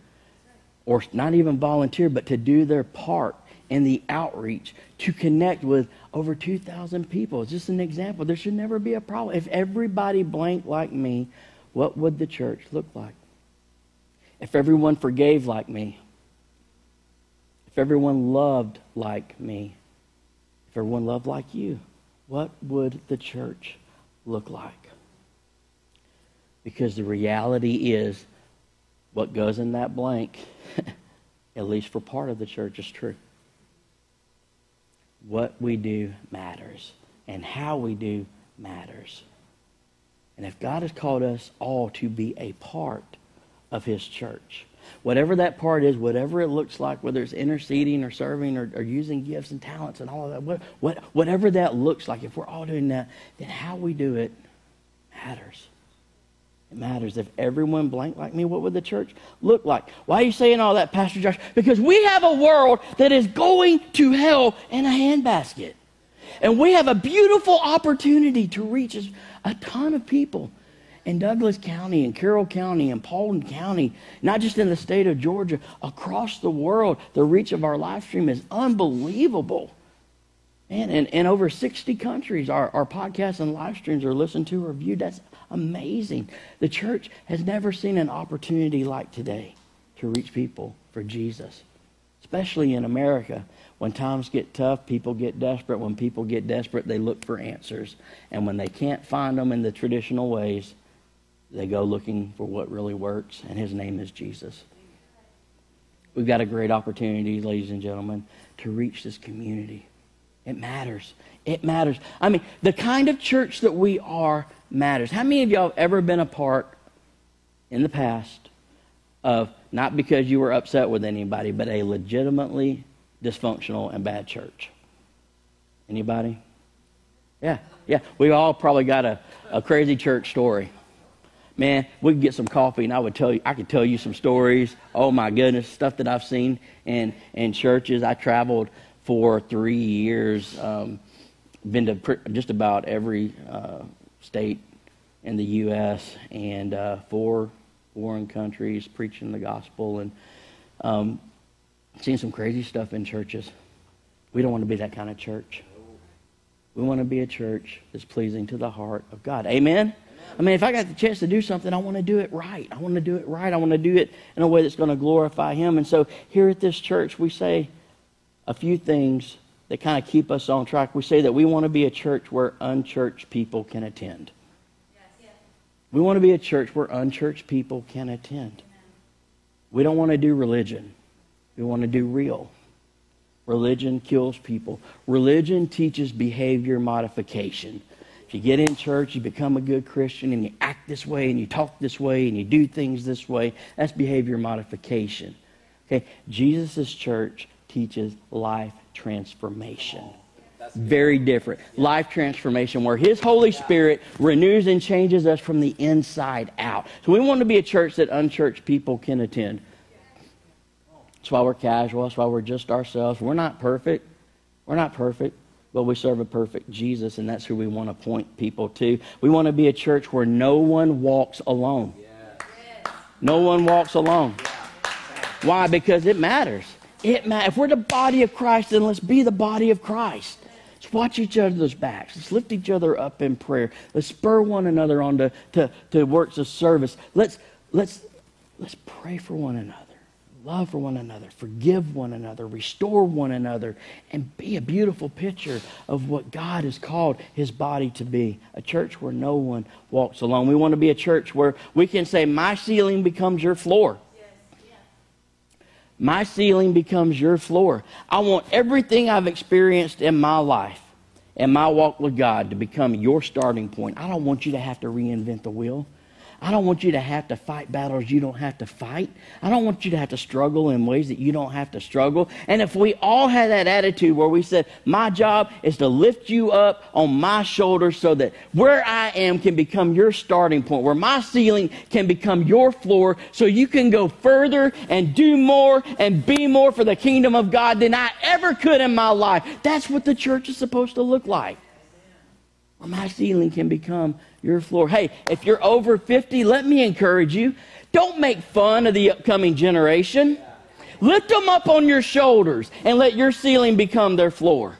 or not even volunteer, but to do their part in the outreach to connect with over 2,000 people. It's just an example. There should never be a problem. If everybody blanked like me, what would the church look like? If everyone forgave like me, if everyone loved like me, if everyone loved like you, what would the church look like? Because the reality is, what goes in that blank, at least for part of the church, is true. What we do matters, and how we do matters. And if God has called us all to be a part of His church, whatever that part is, whatever it looks like, whether it's interceding or serving or, or using gifts and talents and all of that, what, what, whatever that looks like, if we're all doing that, then how we do it matters. It matters. If everyone blanked like me, what would the church look like? Why are you saying all that, Pastor Josh? Because we have a world that is going to hell in a handbasket. And we have a beautiful opportunity to reach a ton of people in Douglas County and Carroll County and Paulding County, not just in the state of Georgia, across the world. The reach of our live stream is unbelievable. And in, in over 60 countries, our, our podcasts and live streams are listened to or viewed. That's amazing. The church has never seen an opportunity like today to reach people for Jesus, especially in America. When times get tough, people get desperate. When people get desperate, they look for answers. And when they can't find them in the traditional ways, they go looking for what really works, and his name is Jesus. We've got a great opportunity, ladies and gentlemen, to reach this community. It matters. It matters. I mean, the kind of church that we are matters. How many of y'all have ever been a part in the past of not because you were upset with anybody, but a legitimately dysfunctional and bad church? Anybody? Yeah, yeah. We all probably got a, a crazy church story. Man, we could get some coffee and I would tell you I could tell you some stories. Oh my goodness, stuff that I've seen in in churches. I traveled for three years. Um, been to pr- just about every uh, state in the U.S. and uh, four foreign countries preaching the gospel and um, some crazy stuff in churches. We don't want to be that kind of church. We want to be a church that's pleasing to the heart of God. Amen? I mean, if I got the chance to do something, I want to do it right. I want to do it right. I want to do it in a way that's going to glorify Him. And so here at this church, we say a few things that kind of keep us on track. We say that we want to be a church where unchurched people can attend. We want to be a church where unchurched people can attend. We don't want to do religion. We want to do real. Religion kills people. Religion teaches behavior modification. If you get in church, you become a good Christian, and you act this way, and you talk this way, and you do things this way, that's behavior modification. Okay? Jesus' church teaches life transformation. Very different. Life transformation, where His Holy Spirit renews and changes us from the inside out. So we want to be a church that unchurched people can attend. That's why we're casual. That's why we're just ourselves. We're not perfect. We're not perfect. But we serve a perfect Jesus, and that's who we want to point people to. We want to be a church where no one walks alone. No one walks alone. Why? Because it matters. It matters. If we're the body of Christ, then let's be the body of Christ. Let's watch each other's backs. Let's lift each other up in prayer. Let's spur one another on to, to, to works of service. Let's, let's, let's pray for one another love for one another, forgive one another, restore one another, and be a beautiful picture of what God has called his body to be. A church where no one walks alone. We want to be a church where we can say, My ceiling becomes your floor. My ceiling becomes your floor. I want everything I've experienced in my life and my walk with God to become your starting point. I don't want you to have to reinvent the wheel. I don't want you to have to fight battles you don't have to fight. I don't want you to have to struggle in ways that you don't have to struggle. And if we all had that attitude where we said, My job is to lift you up on my shoulders so that where I am can become your starting point, where my ceiling can become your floor, so you can go further and do more and be more for the kingdom of God than I ever could in my life. That's what the church is supposed to look like. My ceiling can become your floor. Hey, if you're over 50, let me encourage you. Don't make fun of the upcoming generation. Lift them up on your shoulders and let your ceiling become their floor.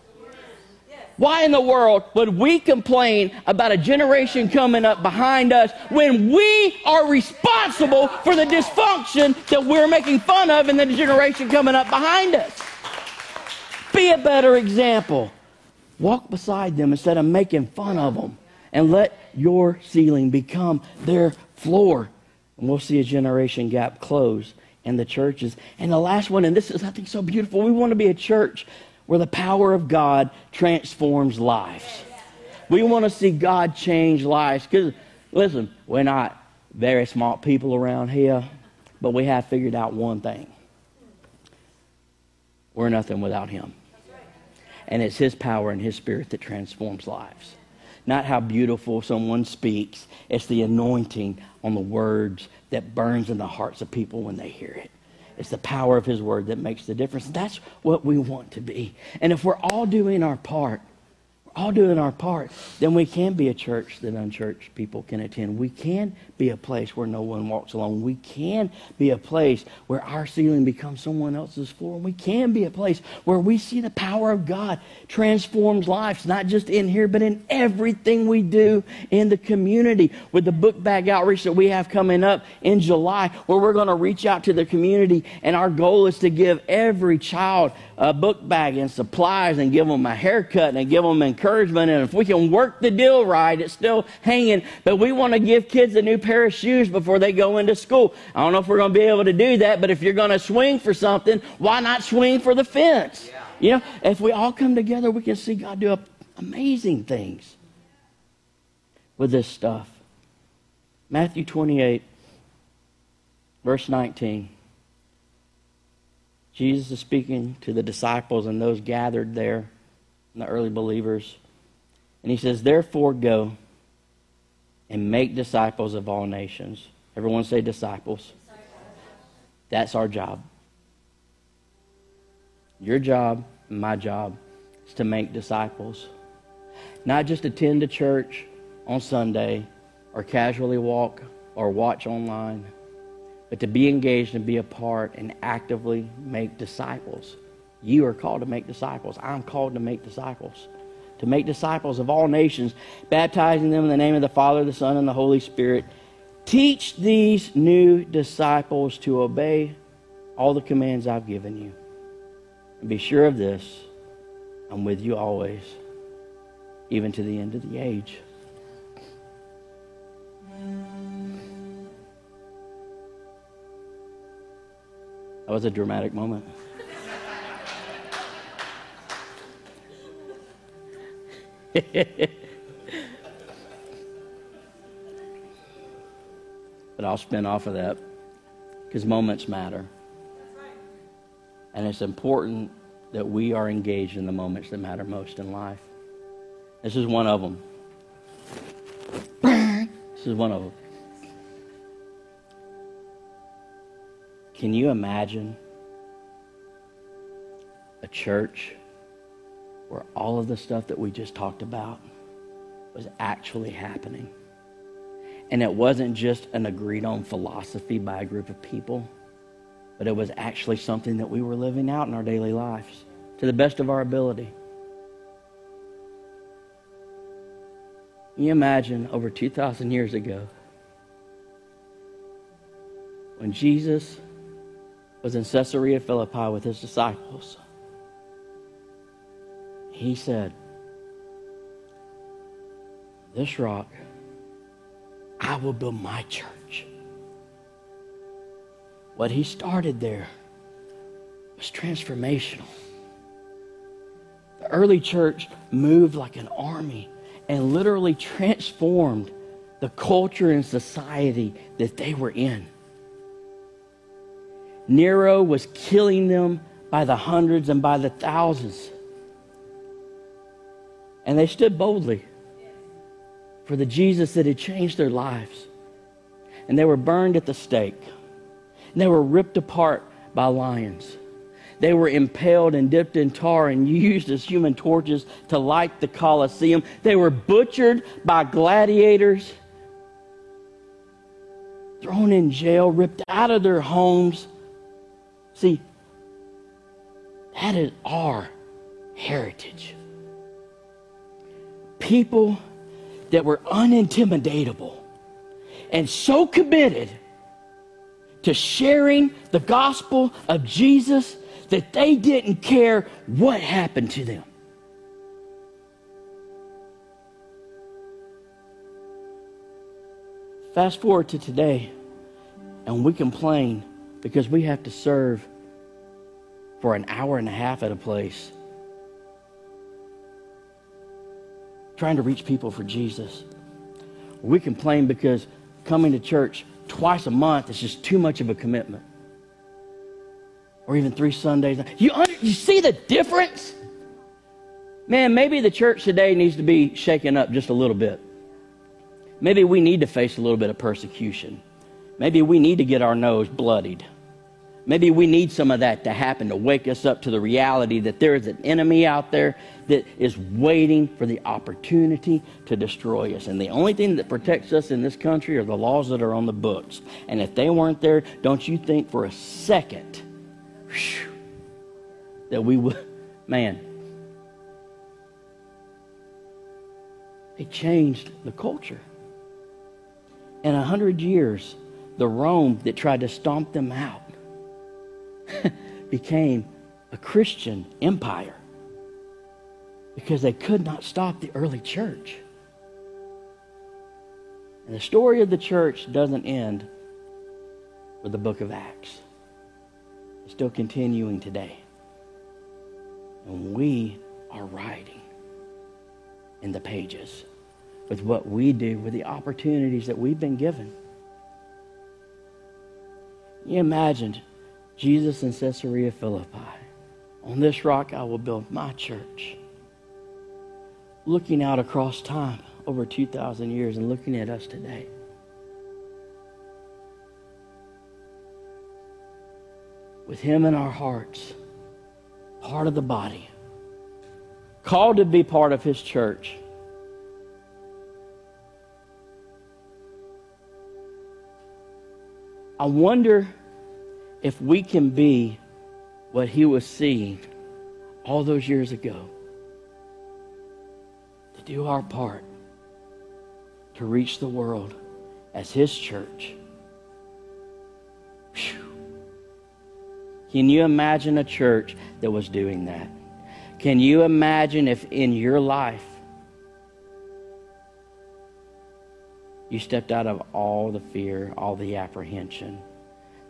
Why in the world would we complain about a generation coming up behind us when we are responsible for the dysfunction that we're making fun of in the generation coming up behind us? Be a better example. Walk beside them instead of making fun of them and let your ceiling become their floor. And we'll see a generation gap close in the churches. And the last one, and this is, I think, so beautiful. We want to be a church where the power of God transforms lives. We want to see God change lives. Because, listen, we're not very smart people around here, but we have figured out one thing we're nothing without Him. And it's His power and His Spirit that transforms lives. Not how beautiful someone speaks, it's the anointing on the words that burns in the hearts of people when they hear it. It's the power of His Word that makes the difference. That's what we want to be. And if we're all doing our part, all doing our part, then we can be a church that unchurched people can attend. We can be a place where no one walks alone. We can be a place where our ceiling becomes someone else's floor. We can be a place where we see the power of God transforms lives, not just in here, but in everything we do in the community. With the book bag outreach that we have coming up in July, where we're going to reach out to the community, and our goal is to give every child a book bag and supplies and give them a haircut and give them encouragement. And if we can work the deal right, it's still hanging. But we want to give kids a new pair of shoes before they go into school. I don't know if we're going to be able to do that, but if you're going to swing for something, why not swing for the fence? Yeah. You know, if we all come together, we can see God do amazing things with this stuff. Matthew 28, verse 19. Jesus is speaking to the disciples and those gathered there, the early believers. And he says, Therefore, go and make disciples of all nations. Everyone say disciples. That's our job. Your job, my job, is to make disciples. Not just attend a church on Sunday or casually walk or watch online but to be engaged and be a part and actively make disciples. You are called to make disciples. I'm called to make disciples. To make disciples of all nations, baptizing them in the name of the Father, the Son, and the Holy Spirit. Teach these new disciples to obey all the commands I've given you. And be sure of this I'm with you always, even to the end of the age. That was a dramatic moment. but I'll spin off of that because moments matter. And it's important that we are engaged in the moments that matter most in life. This is one of them. this is one of them. Can you imagine a church where all of the stuff that we just talked about was actually happening? And it wasn't just an agreed on philosophy by a group of people, but it was actually something that we were living out in our daily lives to the best of our ability. Can you imagine over 2,000 years ago when Jesus was in Caesarea Philippi with his disciples. He said, This rock, I will build my church. What he started there was transformational. The early church moved like an army and literally transformed the culture and society that they were in. Nero was killing them by the hundreds and by the thousands. And they stood boldly for the Jesus that had changed their lives. And they were burned at the stake. And they were ripped apart by lions. They were impaled and dipped in tar and used as human torches to light the Colosseum. They were butchered by gladiators, thrown in jail, ripped out of their homes, See, That is our heritage. People that were unintimidatable and so committed to sharing the gospel of Jesus that they didn't care what happened to them. Fast forward to today, and we complain because we have to serve for an hour and a half at a place trying to reach people for Jesus. We complain because coming to church twice a month is just too much of a commitment. Or even three Sundays. You, under, you see the difference? Man, maybe the church today needs to be shaken up just a little bit. Maybe we need to face a little bit of persecution. Maybe we need to get our nose bloodied. Maybe we need some of that to happen to wake us up to the reality that there is an enemy out there that is waiting for the opportunity to destroy us. And the only thing that protects us in this country are the laws that are on the books. And if they weren't there, don't you think for a second whew, that we would, man, it changed the culture. In a hundred years, the Rome that tried to stomp them out became a Christian empire because they could not stop the early church. And the story of the church doesn't end with the book of Acts. It's still continuing today. And we are writing in the pages with what we do, with the opportunities that we've been given. You imagined Jesus in Caesarea Philippi. On this rock I will build my church. Looking out across time over 2,000 years and looking at us today. With Him in our hearts, part of the body, called to be part of His church. I wonder if we can be what he was seeing all those years ago, to do our part to reach the world as his church. Whew. Can you imagine a church that was doing that? Can you imagine if in your life you stepped out of all the fear, all the apprehension?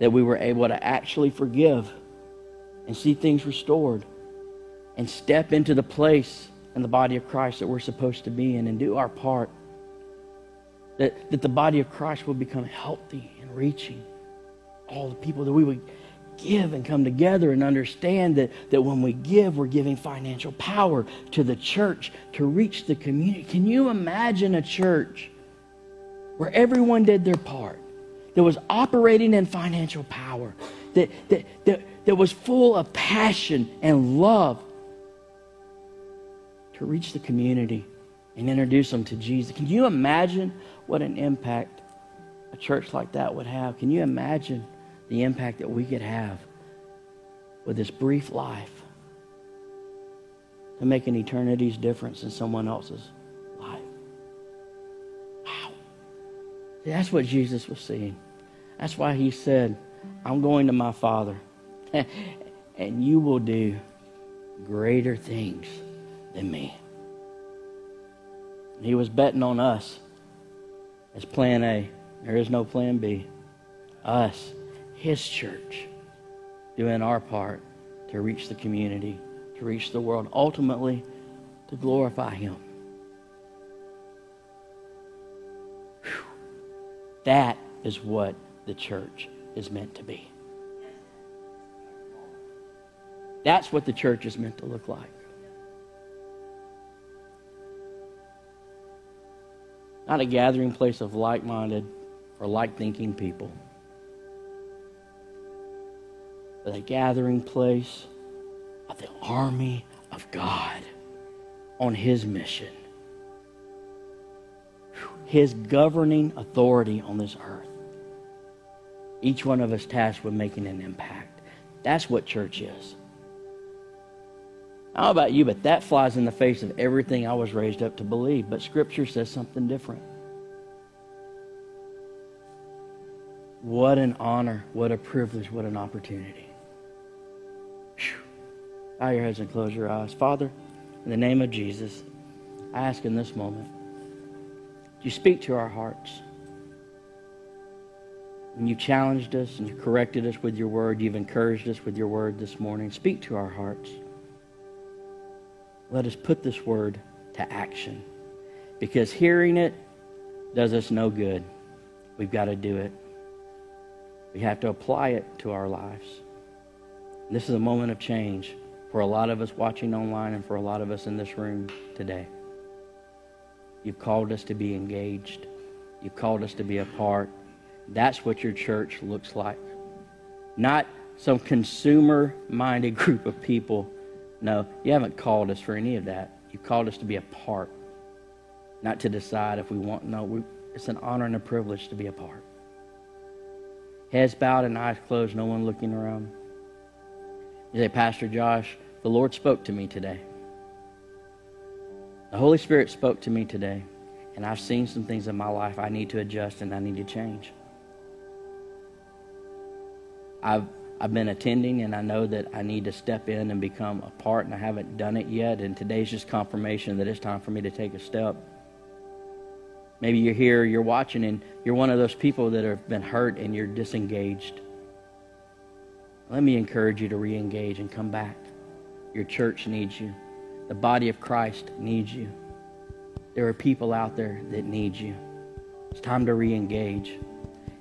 that we were able to actually forgive and see things restored and step into the place in the body of Christ that we're supposed to be in and do our part. That, that the body of Christ will become healthy and reaching all the people that we would give and come together and understand that, that when we give, we're giving financial power to the church to reach the community. Can you imagine a church where everyone did their part? that was operating in financial power, that, that, that, that was full of passion and love to reach the community and introduce them to Jesus. Can you imagine what an impact a church like that would have? Can you imagine the impact that we could have with this brief life to make an eternity's difference in someone else's That's what Jesus was seeing. That's why he said, I'm going to my Father, and you will do greater things than me. He was betting on us as plan A. There is no plan B. Us, his church, doing our part to reach the community, to reach the world, ultimately to glorify him. That is what the church is meant to be. That's what the church is meant to look like. Not a gathering place of like minded or like thinking people, but a gathering place of the army of God on His mission, His governing authority on this earth each one of us tasked with making an impact. That's what church is. Know about you, but that flies in the face of everything I was raised up to believe. But Scripture says something different. What an honor, what a privilege, what an opportunity. Whew. Bow your heads and close your eyes. Father, in the name of Jesus, I ask in this moment, you speak to our hearts. And you challenged us and you corrected us with your word. You've encouraged us with your word this morning. Speak to our hearts. Let us put this word to action because hearing it does us no good. We've got to do it. We have to apply it to our lives. And this is a moment of change for a lot of us watching online and for a lot of us in this room today. You've called us to be engaged. You've called us to be a part. That's what your church looks like. Not some consumer minded group of people. No, you haven't called us for any of that. You've called us to be a part, not to decide if we want. No, we, it's an honor and a privilege to be a part. Heads bowed and eyes closed, no one looking around. You say, Pastor Josh, the Lord spoke to me today. The Holy Spirit spoke to me today, and I've seen some things in my life I need to adjust and I need to change. I've I've been attending and I know that I need to step in and become a part and I haven't done it yet and today's just confirmation that it's time for me to take a step. Maybe you're here, you're watching, and you're one of those people that have been hurt and you're disengaged. Let me encourage you to re engage and come back. Your church needs you, the body of Christ needs you. There are people out there that need you. It's time to re engage.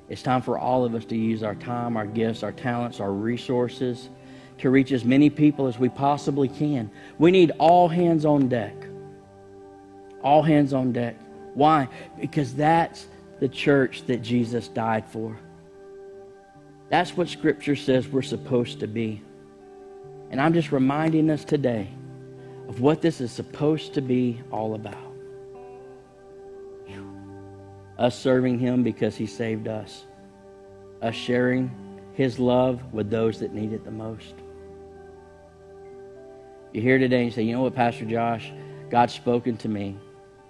It's time for all of us to use our time, our gifts, our talents, our resources to reach as many people as we possibly can. We need all hands on deck. All hands on deck. Why? Because that's the church that Jesus died for. That's what Scripture says we're supposed to be. And I'm just reminding us today of what this is supposed to be all about. Us serving Him because He saved us, us sharing His love with those that need it the most. You're here today and you say, you know what, Pastor Josh? God's spoken to me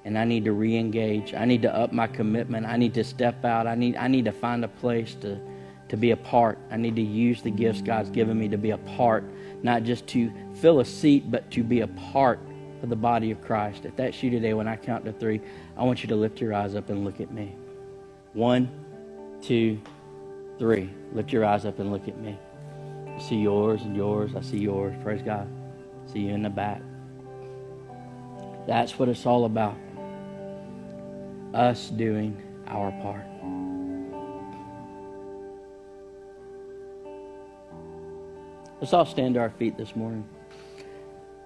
and I need to re-engage. I need to up my commitment. I need to step out. I need I need to find a place to to be a part. I need to use the gifts God's given me to be a part, not just to fill a seat, but to be a part of the body of Christ. If that's you today, when I count to three, I want you to lift your eyes up and look at me. One, two, three. Lift your eyes up and look at me. I see yours and yours. I see yours. Praise God. I see you in the back. That's what it's all about us doing our part. Let's all stand to our feet this morning.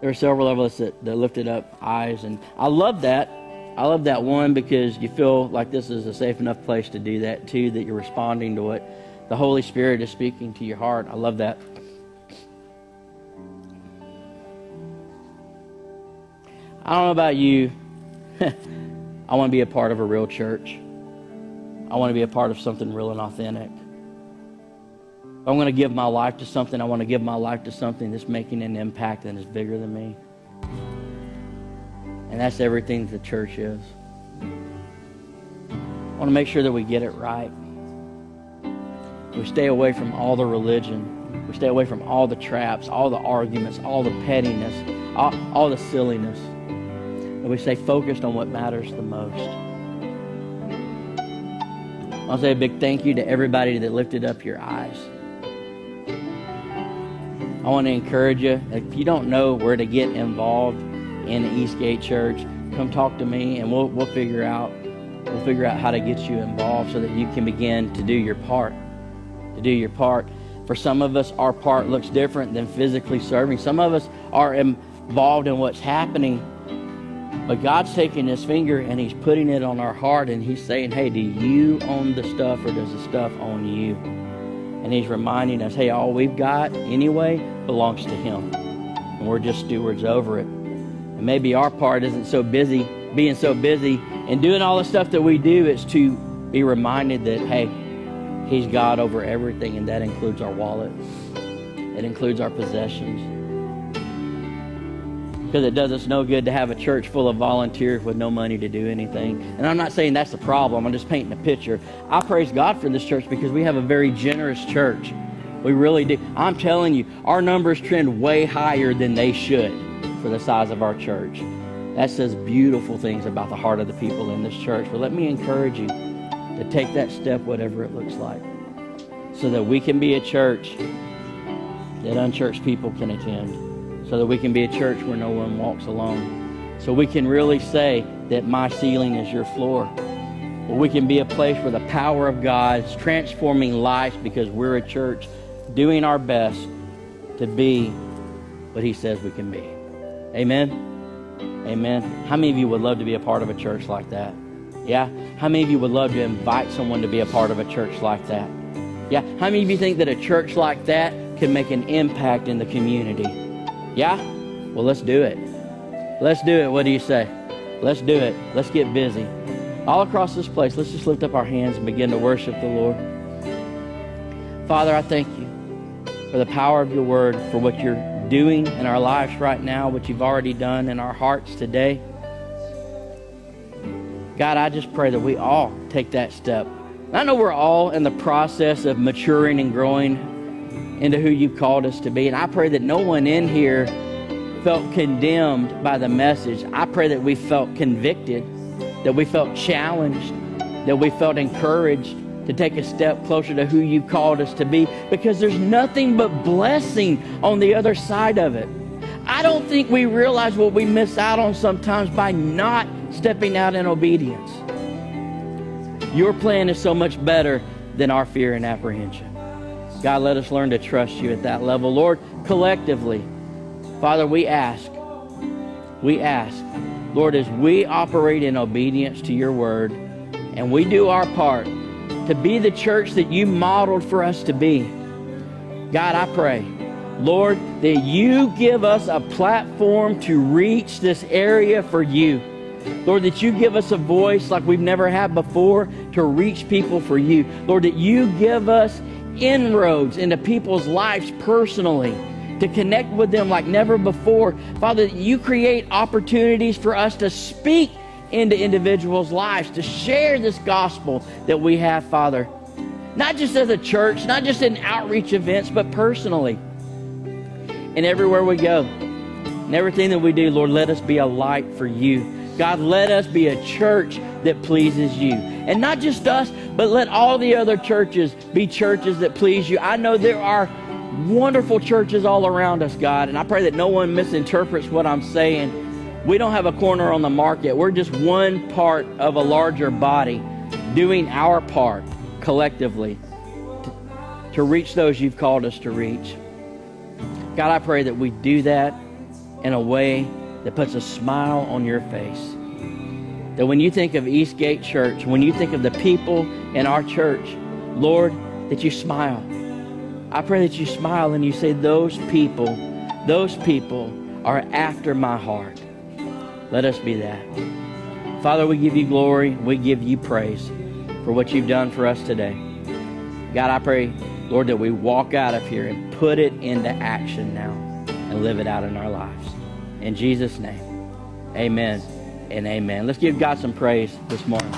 There are several of us that, that lifted up eyes, and I love that. I love that one because you feel like this is a safe enough place to do that. Two, that you're responding to what the Holy Spirit is speaking to your heart. I love that. I don't know about you. I want to be a part of a real church. I want to be a part of something real and authentic. If I'm going to give my life to something, I want to give my life to something that's making an impact and is bigger than me. And that's everything the church is. I want to make sure that we get it right. We stay away from all the religion. We stay away from all the traps, all the arguments, all the pettiness, all, all the silliness and we stay focused on what matters the most. I'll say a big thank you to everybody that lifted up your eyes. I want to encourage you, if you don't know where to get involved in the Eastgate Church, come talk to me and we'll, we'll figure out we'll figure out how to get you involved so that you can begin to do your part. To do your part. For some of us, our part looks different than physically serving. Some of us are involved in what's happening but God's taking his finger and he's putting it on our heart and he's saying, hey, do you own the stuff or does the stuff own you? And he's reminding us, hey, all we've got anyway belongs to him. And we're just stewards over it. And maybe our part isn't so busy, being so busy and doing all the stuff that we do, it's to be reminded that, hey, he's God over everything, and that includes our wallet. It includes our possessions. Because it does us no good to have a church full of volunteers with no money to do anything. And I'm not saying that's the problem, I'm just painting a picture. I praise God for this church because we have a very generous church. We really do. I'm telling you, our numbers trend way higher than they should for the size of our church. That says beautiful things about the heart of the people in this church. But let me encourage you to take that step, whatever it looks like, so that we can be a church that unchurched people can attend so that we can be a church where no one walks alone. So we can really say that my ceiling is your floor. Where we can be a place where the power of God is transforming lives because we're a church doing our best to be what He says we can be. Amen. Amen. How many of you would love to be a part of a church like that? Yeah? How many of you would love to invite someone to be a part of a church like that? Yeah? How many of you think that a church like that can make an impact in the community? Yeah? Well, let's do it. Let's do it. What do you say? Let's do it. Let's get busy. All across this place, let's just lift up our hands and begin to worship the Lord. Father, I thank you for the power of your word, for what you're doing in our lives right now, what you've already done in our hearts today. God, I just pray that we all take that step. I know we're all in the process of maturing and growing into who you've called us to be. And I pray that no one in here felt condemned by the message. I pray that we felt convicted, that we felt challenged, that we felt encouraged to take a step closer to who you called us to be because there's nothing but blessing on the other side of it. I don't think we realize what we miss out on sometimes by not stepping out in obedience. Your plan is so much better than our fear and apprehension. God, let us learn to trust you at that level. Lord, collectively, Father, we ask, we ask, Lord, as we operate in obedience to your word and we do our part to be the church that you modeled for us to be, God, I pray, Lord, that you give us a platform to reach this area for you. Lord, that you give us a voice like we've never had before to reach people for you. Lord, that you give us inroads into people's lives personally, to connect with them like never before. Father, you create opportunities for us to speak into individuals' lives, to share this gospel that we have, Father. Not just as a church, not just in outreach events, but personally. And everywhere we go, and everything that we do, Lord, let us be a light for you. God, let us be a church that pleases you. And not just us, but let all the other churches be churches that please you. I know there are wonderful churches all around us, God, and I pray that no one misinterprets what I'm saying. We don't have a corner on the market. We're just one part of a larger body doing our part collectively to, to reach those you've called us to reach. God, I pray that we do that in a way that puts a smile on your face. That when you think of Eastgate Church, when you think of the people in our church, Lord, that you smile. I pray that you smile and you say, Those people, those people are after my heart. Let us be that. Father, we give you glory. We give you praise for what you've done for us today. God, I pray, Lord, that we walk out of here and put it into action now and live it out in our lives. In Jesus' name, amen and amen. Let's give God some praise this morning.